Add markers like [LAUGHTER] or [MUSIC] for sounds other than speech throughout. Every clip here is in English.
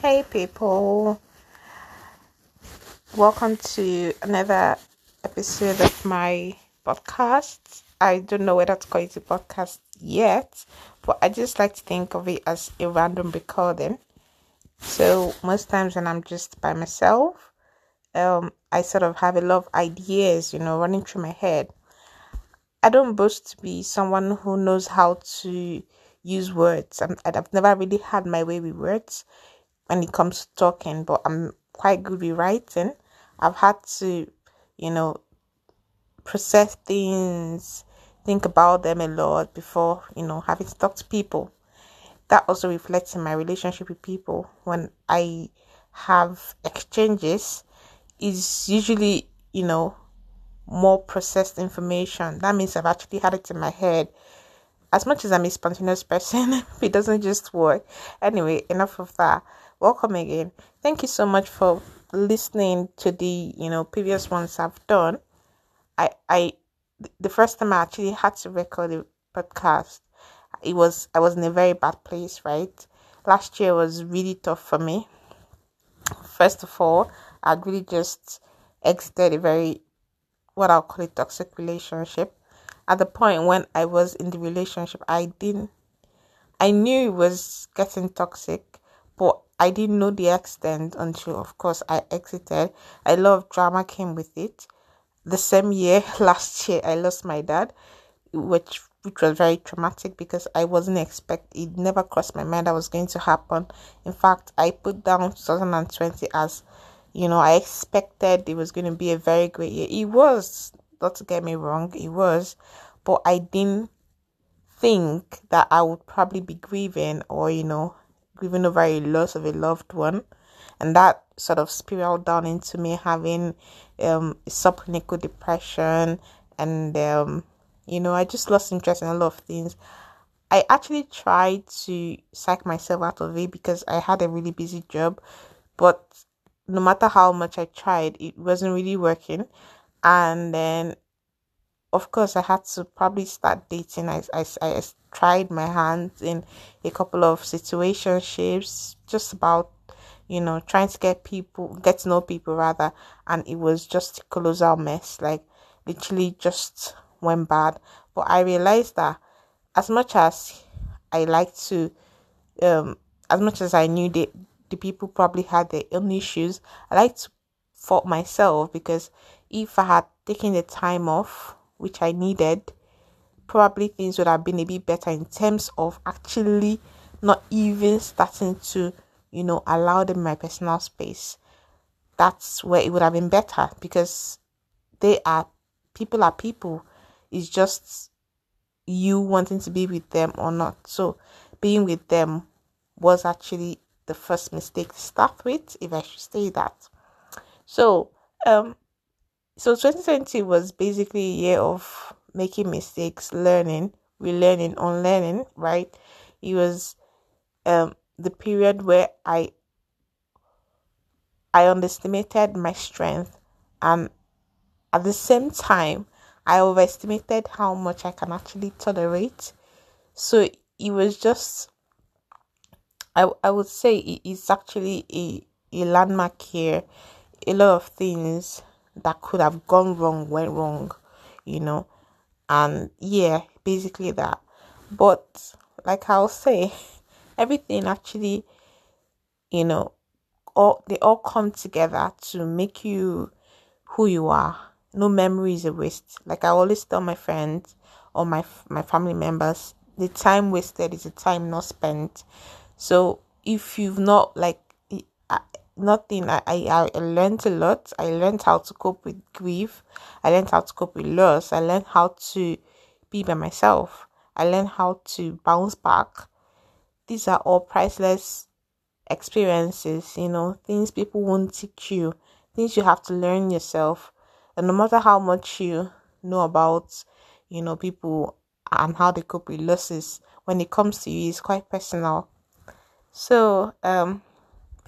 Hey people, welcome to another episode of my podcast. I don't know whether to call it a podcast yet, but I just like to think of it as a random recording. So most times when I'm just by myself, um, I sort of have a lot of ideas, you know, running through my head. I don't boast to be someone who knows how to use words. I'm, I've never really had my way with words when it comes to talking, but I'm quite good with writing. I've had to, you know, process things, think about them a lot before, you know, having to talk to people. That also reflects in my relationship with people. When I have exchanges, is usually, you know, more processed information. That means I've actually had it in my head. As much as I'm a spontaneous person, [LAUGHS] it doesn't just work. Anyway, enough of that welcome again. Thank you so much for listening to the you know previous ones i've done. I i the first time i actually had to record a podcast it was i was in a very bad place right? Last year was really tough for me. First of all i really just exited a very what i'll call a toxic relationship. At the point when i was in the relationship i didn't i knew it was getting toxic but I didn't know the extent until, of course, I exited. A lot of drama came with it. The same year, [LAUGHS] last year, I lost my dad, which which was very traumatic because I wasn't expect. It never crossed my mind that was going to happen. In fact, I put down 2020 as, you know, I expected it was going to be a very great year. It was, not to get me wrong, it was, but I didn't think that I would probably be grieving or you know grieving over a loss of a loved one. And that sort of spiraled down into me having um subclinical depression and um you know i just lost interest in a lot of things. I actually tried to psych myself out of it because i had a really busy job but no matter how much i tried it wasn't really working. And then of course i had to probably start dating. I i, I tried my hands in a couple of situationships just about you know trying to get people get to know people rather and it was just a colossal mess like literally just went bad. But i realized that as much as i like to um as much as i knew that the people probably had their own issues i like to fault myself because if i had taken the time off which i needed probably things would have been a bit better in terms of actually not even starting to, you know, allow them my personal space. That's where it would have been better because they are people are people. It's just you wanting to be with them or not. So being with them was actually the first mistake to start with, if I should say that. So um so 2020 was basically a year of making mistakes, learning, relearning, unlearning, right? It was um the period where I I underestimated my strength and at the same time I overestimated how much I can actually tolerate. So it was just I I would say it's actually a, a landmark here. A lot of things that could have gone wrong went wrong, you know? And yeah basically that. But like i'll say [LAUGHS] everything actually you know all they all come together to make you who you are. No memory is a waste. Like i always tell my friends or my my family members the time wasted is the time not spent. So if you've not like nothing. I, I i learned a lot. I learned how to cope with grief. I learned how to cope with loss. I learned how to be by myself. I learned how to bounce back. These are all priceless experiences you know things people won't teach you things you have to learn yourself. And no matter how much you know about you know people and how they cope with losses when it comes to you it's quite personal. So um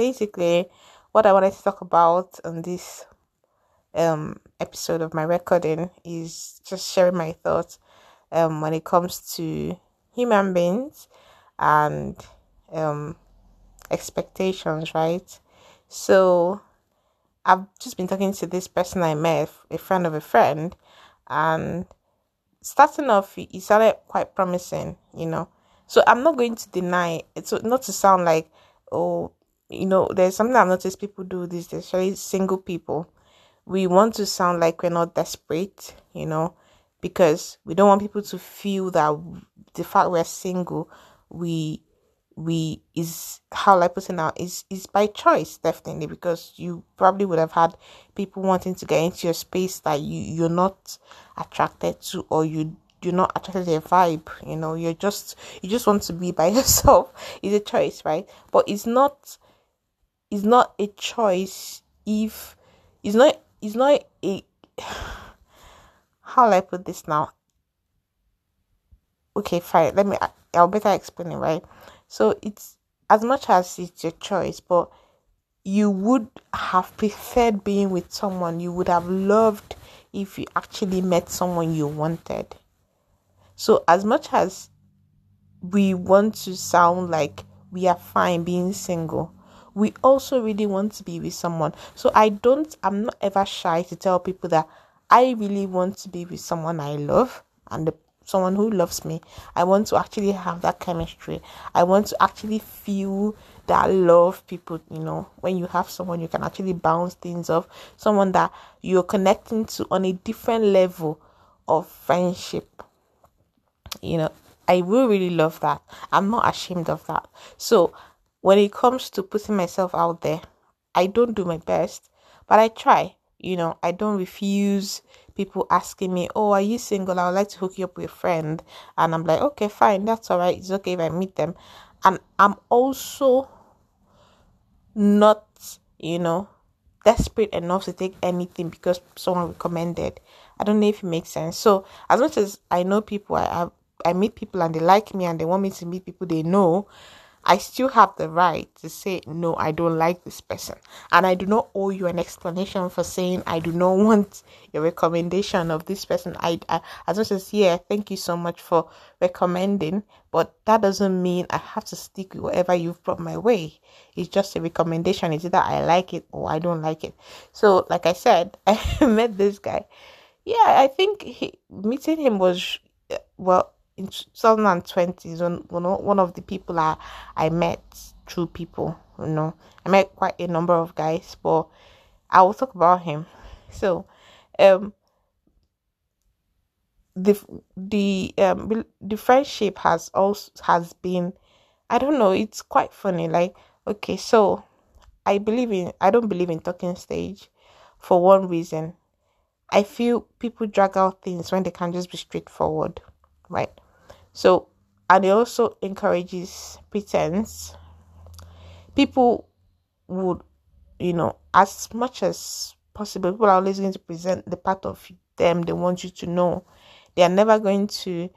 basically what I wanted to talk about on this um episode of my recording is just sharing my thoughts um when it comes to human beings and um expectations, right? So I've just been talking to this person I met, a friend of a friend, and starting off, it sounded quite promising, you know. So I'm not going to deny it's not to sound like, oh, you know, there's something I've noticed people do this, especially single people. We want to sound like we're not desperate, you know, because we don't want people to feel that the fact we're single, we we is how I put it now is is by choice definitely because you probably would have had people wanting to get into your space that you you're not attracted to or you you're not attracted to a vibe you know you're just you just want to be by [LAUGHS] yourself it's a choice right but it's not it's not a choice if it's not it's not a how I put this now okay fine let me I'll better explain it right so it's as much as it's your choice, but you would have preferred being with someone you would have loved if you actually met someone you wanted. So as much as we want to sound like we are fine being single, we also really want to be with someone. So I don't I'm not ever shy to tell people that I really want to be with someone I love and the someone who loves me. I want to actually have that chemistry. I want to actually feel that love people, you know, when you have someone you can actually bounce things off, someone that you're connecting to on a different level of friendship. You know, I will really love that. I'm not ashamed of that. So, when it comes to putting myself out there, I don't do my best, but I try. You know, I don't refuse people asking me, Oh, are you single? I would like to hook you up with a friend. And I'm like, Okay, fine, that's all right. It's okay if I meet them. And I'm also not, you know, desperate enough to take anything because someone recommended. I don't know if it makes sense. So as much as I know people, I have I meet people and they like me and they want me to meet people they know. I still have the right to say, no, I don't like this person. And I do not owe you an explanation for saying, I do not [LAUGHS] want your recommendation of this person. I, I as much as, yeah, thank you so much for recommending, but that doesn't mean I have to stick with whatever you've brought my way. It's just a recommendation. It's either I like it or I don't like it. So, like I said, [LAUGHS] I met this guy. Yeah, I think he, meeting him was, well, in 2020 is one, one of the people I, I met through people, you know. I met quite a number of guys, but I will talk about him. So, um, the the um the friendship has also has been, I don't know. It's quite funny. Like, okay, so I believe in I don't believe in talking stage, for one reason. I feel people drag out things when they can just be straightforward, right? So, and it also encourages pretense. People would, you know, as much as possible, people are always going to present the part of them they want you to know. They are never going to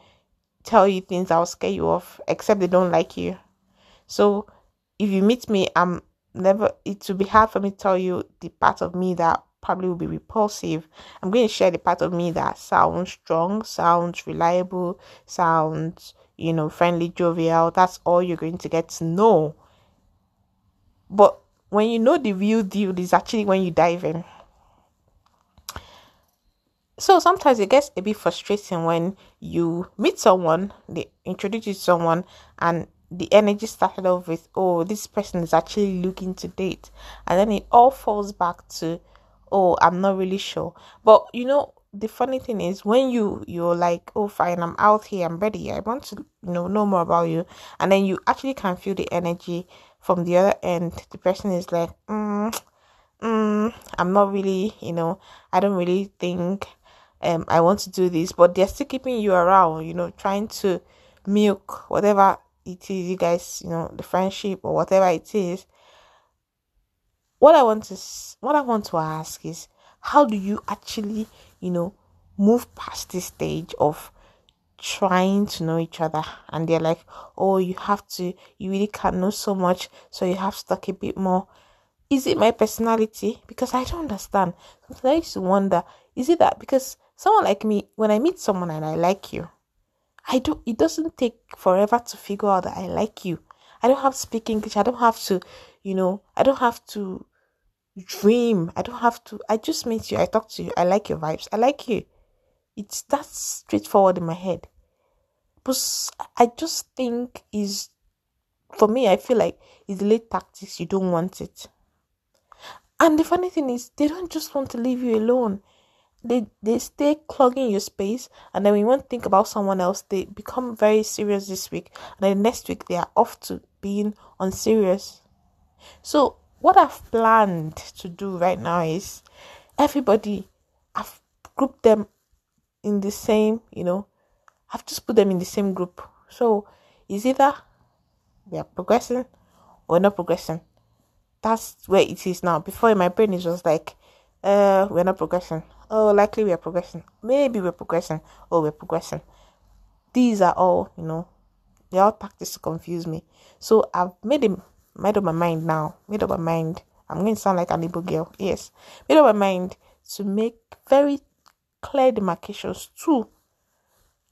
tell you things that will scare you off, except they don't like you. So, if you meet me, I'm never, it will be hard for me to tell you the part of me that probably will be repulsive. I'm going to share the part of me that sounds strong, sounds reliable, sounds, you know, friendly, jovial. That's all you're going to get to know. But when you know the real deal is actually when you dive in. So sometimes it gets a bit frustrating when you meet someone, they introduce you to someone, and the energy started off with, oh, this person is actually looking to date. And then it all falls back to, oh i'm not really sure. But you know the funny thing is when you you're like oh fine i'm out here i'm ready i want to you know know more about you. And then you actually can feel the energy from the other end. The person is like mm, mm, i'm not really you know i don't really think um i want to do this. But they're still keeping you around you know trying to milk whatever it is you guys you know the friendship or whatever it is what I want to what I want to ask is how do you actually, you know, move past this stage of trying to know each other and they're like, Oh, you have to you really can't know so much, so you have to talk a bit more. Is it my personality? Because I don't understand. Sometimes I to wonder, is it that because someone like me, when I meet someone and I like you, I do it doesn't take forever to figure out that I like you. I don't have to speak English. I don't have to, you know, I don't have to dream. I don't have to. I just meet you. I talk to you. I like your vibes. I like you. It's that straightforward in my head. But I just think is for me. I feel like it's late tactics. You don't want it. And the funny thing is, they don't just want to leave you alone they they stay clogging your space and then when you want to think about someone else they become very serious this week and then next week they are off to being unserious so what i've planned to do right now is everybody i've grouped them in the same you know i've just put them in the same group so it's either we are progressing or not progressing that's where it is now before in my brain it was like uh we're not progressing oh, likely we are progressing. Maybe we're progressing. Oh, we're progressing. These are all, you know, they all tactics to confuse me. So I've made him made up my mind now. Made up my mind. I'm going to sound like an Igbo girl. Yes, made up my mind to make very clear demarcations. Two,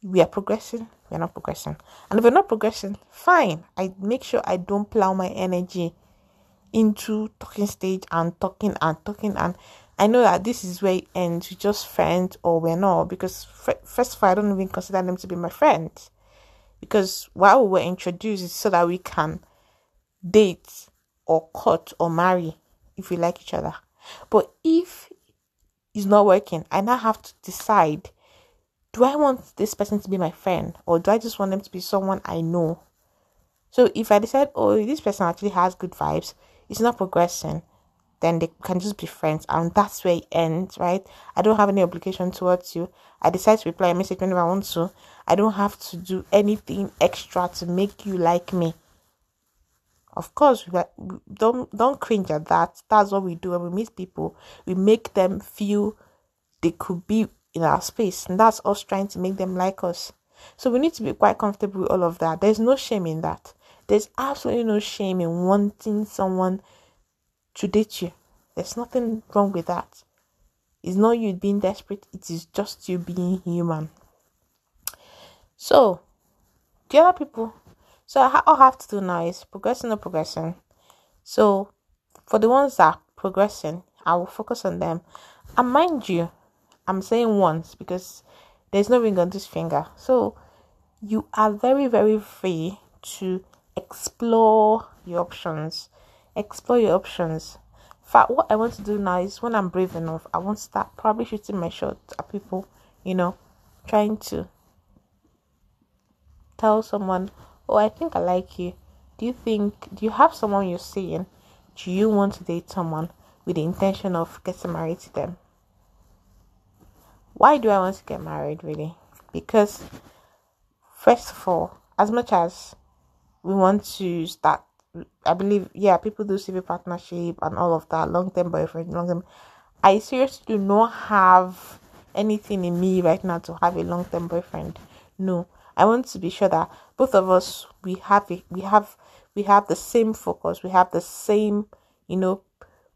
we are progressing. We are not progressing. And if we're not progressing, fine. I make sure I don't plow my energy into talking stage and talking and talking and I know that this is where it ends. We're just friends or we're not. Because, first of all, I don't even consider them to be my friends. Because while we were introduced, it's so that we can date or cut or marry if we like each other. But if it's not working, I now have to decide do I want this person to be my friend or do I just want them to be someone I know? So if I decide, oh, this person actually has good vibes, it's not progressing, then they can just be friends and that's where it ends right i don't have any obligation towards you i decide to reply a message whenever i want to i don't have to do anything extra to make you like me of course don't don't cringe at that that's what we do when we meet people we make them feel they could be in our space and that's us trying to make them like us so we need to be quite comfortable with all of that there's no shame in that there's absolutely no shame in wanting someone to date you. There's nothing wrong with that. It's not you being desperate, it is just you being human. So, the other people, so all I have to do now is progressing or progressing. So, for the ones that are progressing, I will focus on them. And mind you, I'm saying once because there's no ring on this finger. So, you are very, very free to explore your options explore your options. In fact, what I want to do now is when I'm brave enough, I want to start probably shooting my shot at people, you know, trying to tell someone, Oh, I think I like you. Do you think, do you have someone you're seeing? Do you want to date someone with the intention of getting married to them? Why do I want to get married, really? Because, first of all, as much as we want to start I believe, yeah, people do civil partnership and all of that, long term boyfriend, long term. I seriously do not have anything in me right now to have a long term boyfriend. No, I want to be sure that both of us we have it, we have we have the same focus, we have the same, you know,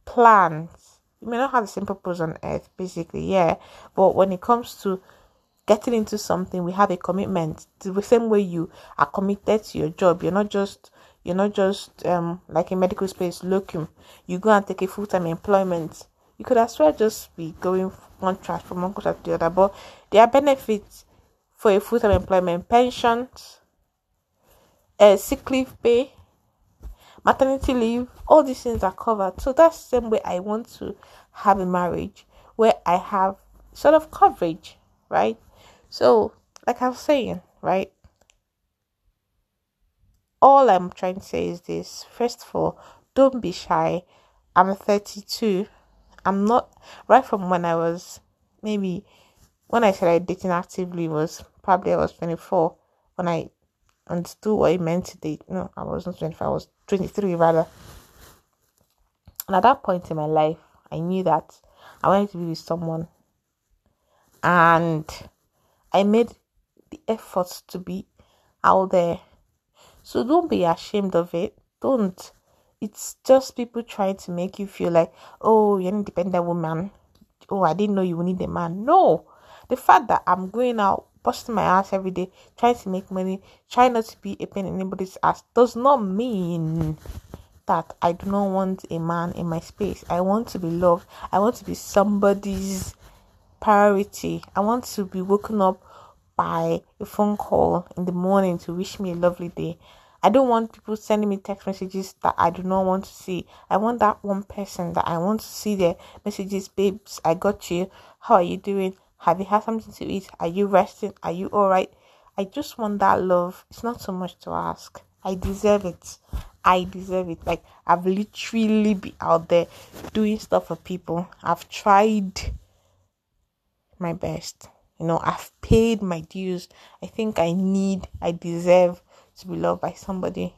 plans. We may not have the same purpose on earth, basically, yeah. But when it comes to getting into something, we have a commitment. The same way you are committed to your job, you're not just you're not just um like in medical space looking. You go and take a full time employment. You could as well just be going one track from one contract to the other. But there are benefits for a full time employment, pensions, uh, sick leave pay, maternity leave, all these things are covered. So that's the same way I want to have a marriage where I have sort of coverage, right? So, like I was saying, right? all I'm trying to say is this first of all, don't be shy. I'm 32. I'm not right from when I was maybe when I started dating actively was probably I was 24 when I understood what it meant to date. No, I wasn't 25, I was 23 rather. And at that point in my life, I knew that I wanted to be with someone. And I made the effort to be out there so don't be ashamed of it. Don't. It's just people trying to make you feel like, oh, you're an independent woman. Oh, I didn't know you need a man. No. The fact that I'm going out busting my ass every day, trying to make money, trying not to be a pain in anybody's ass does not mean that I do not want a man in my space. I want to be loved. I want to be somebody's priority. I want to be woken up by a phone call in the morning to wish me a lovely day. I don't want people sending me text messages that I do not want to see. I want that one person that I want to see their messages, babes. I got you. How are you doing? Have you had something to eat? Are you resting? Are you all right? I just want that love. It's not so much to ask. I deserve it. I deserve it. Like I've literally been out there doing stuff for people. I've tried my best. You know, I've paid my dues. I think I need, I deserve to be loved by somebody.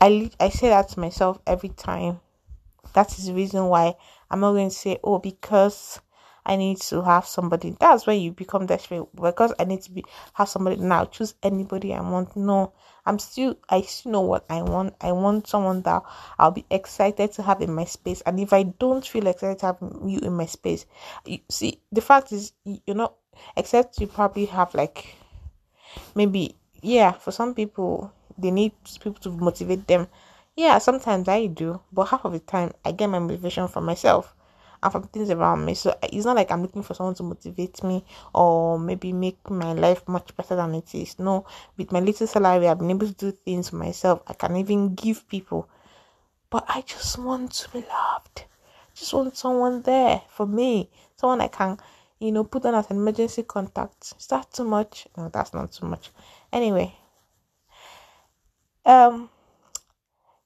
I I say that to myself every time. That is the reason why I'm not going to say, oh, because I need to have somebody. That's when you become desperate because I need to be have somebody now. Choose anybody I want. No, I'm still I still know what I want. I want someone that I'll be excited to have in my space. And if I don't feel excited to have you in my space, you see the fact is you know, except you probably have like maybe yeah, for some people they need people to motivate them. Yeah, sometimes I do, but half of the time I get my motivation from myself and from things around me. So it's not like I'm looking for someone to motivate me or maybe make my life much better than it is. No, with my little salary, I've been able to do things for myself. I can even give people. But I just want to be loved. Just want someone there for me. Someone I can, you know, put on as an emergency contact. Is that too much? No, that's not too much. Anyway. Um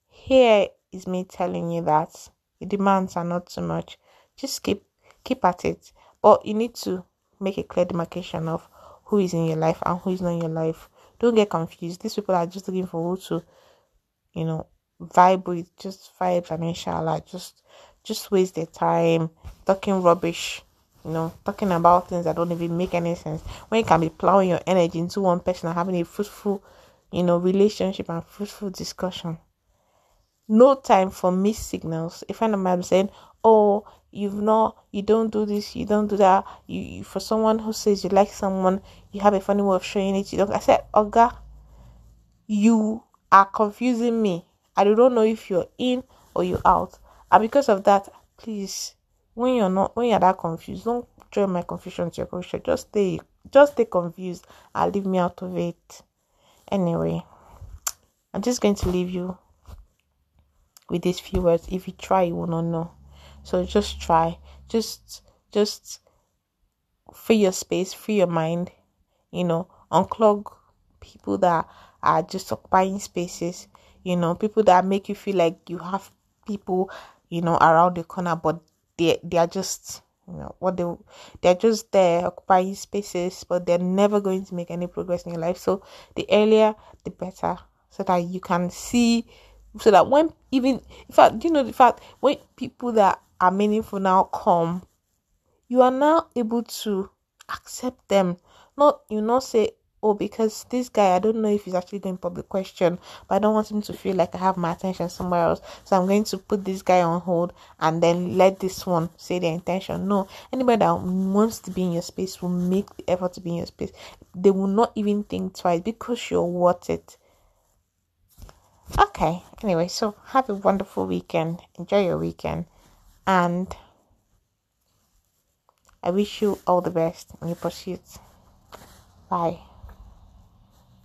here is me telling you that the demands are not too much just keep keep at it. But you need to make a clear demarcation of who is in your life and who is not in your life. Don't get confused. These people are just looking for who to, you know, vibe with, just vibes and inshallah, just just waste their time talking rubbish, you know, talking about things that don't even make any sense. When you can be plowing your energy into one person and having a fruitful, you know, relationship and fruitful discussion. No time for missed signals. A friend of mine saying, Oh, you've not you don't do this you don't do that. You, you, for someone who says you like someone you have a funny way of showing it. You don't i said oga you are confusing me. I don't know if you're in or you're out. And because of that please when you're not when you're that confused don't join my confusion to your confusion. Just stay just stay confused and leave me out of it. Anyway i'm just going to leave you with these few words. If you try you will not know so just try. Just just free your space, free your mind, you know, unclog people that are just occupying spaces, you know, people that make you feel like you have people, you know, around the corner but they they are just you know what they they're just there occupying spaces but they're never going to make any progress in your life. So the earlier the better so that you can see so that when even in fact you know the fact when people that are meaningful now come, you are now able to accept them. Not you not say, oh, because this guy I don't know if he's actually doing public question, but I don't want him to feel like I have my attention somewhere else. So I'm going to put this guy on hold and then let this one say their intention. No, anybody that wants to be in your space will make the effort to be in your space. They will not even think twice because you're worth it. Okay, anyway, so have a wonderful weekend. Enjoy your weekend and I wish you all the best in your pursuits. Bye.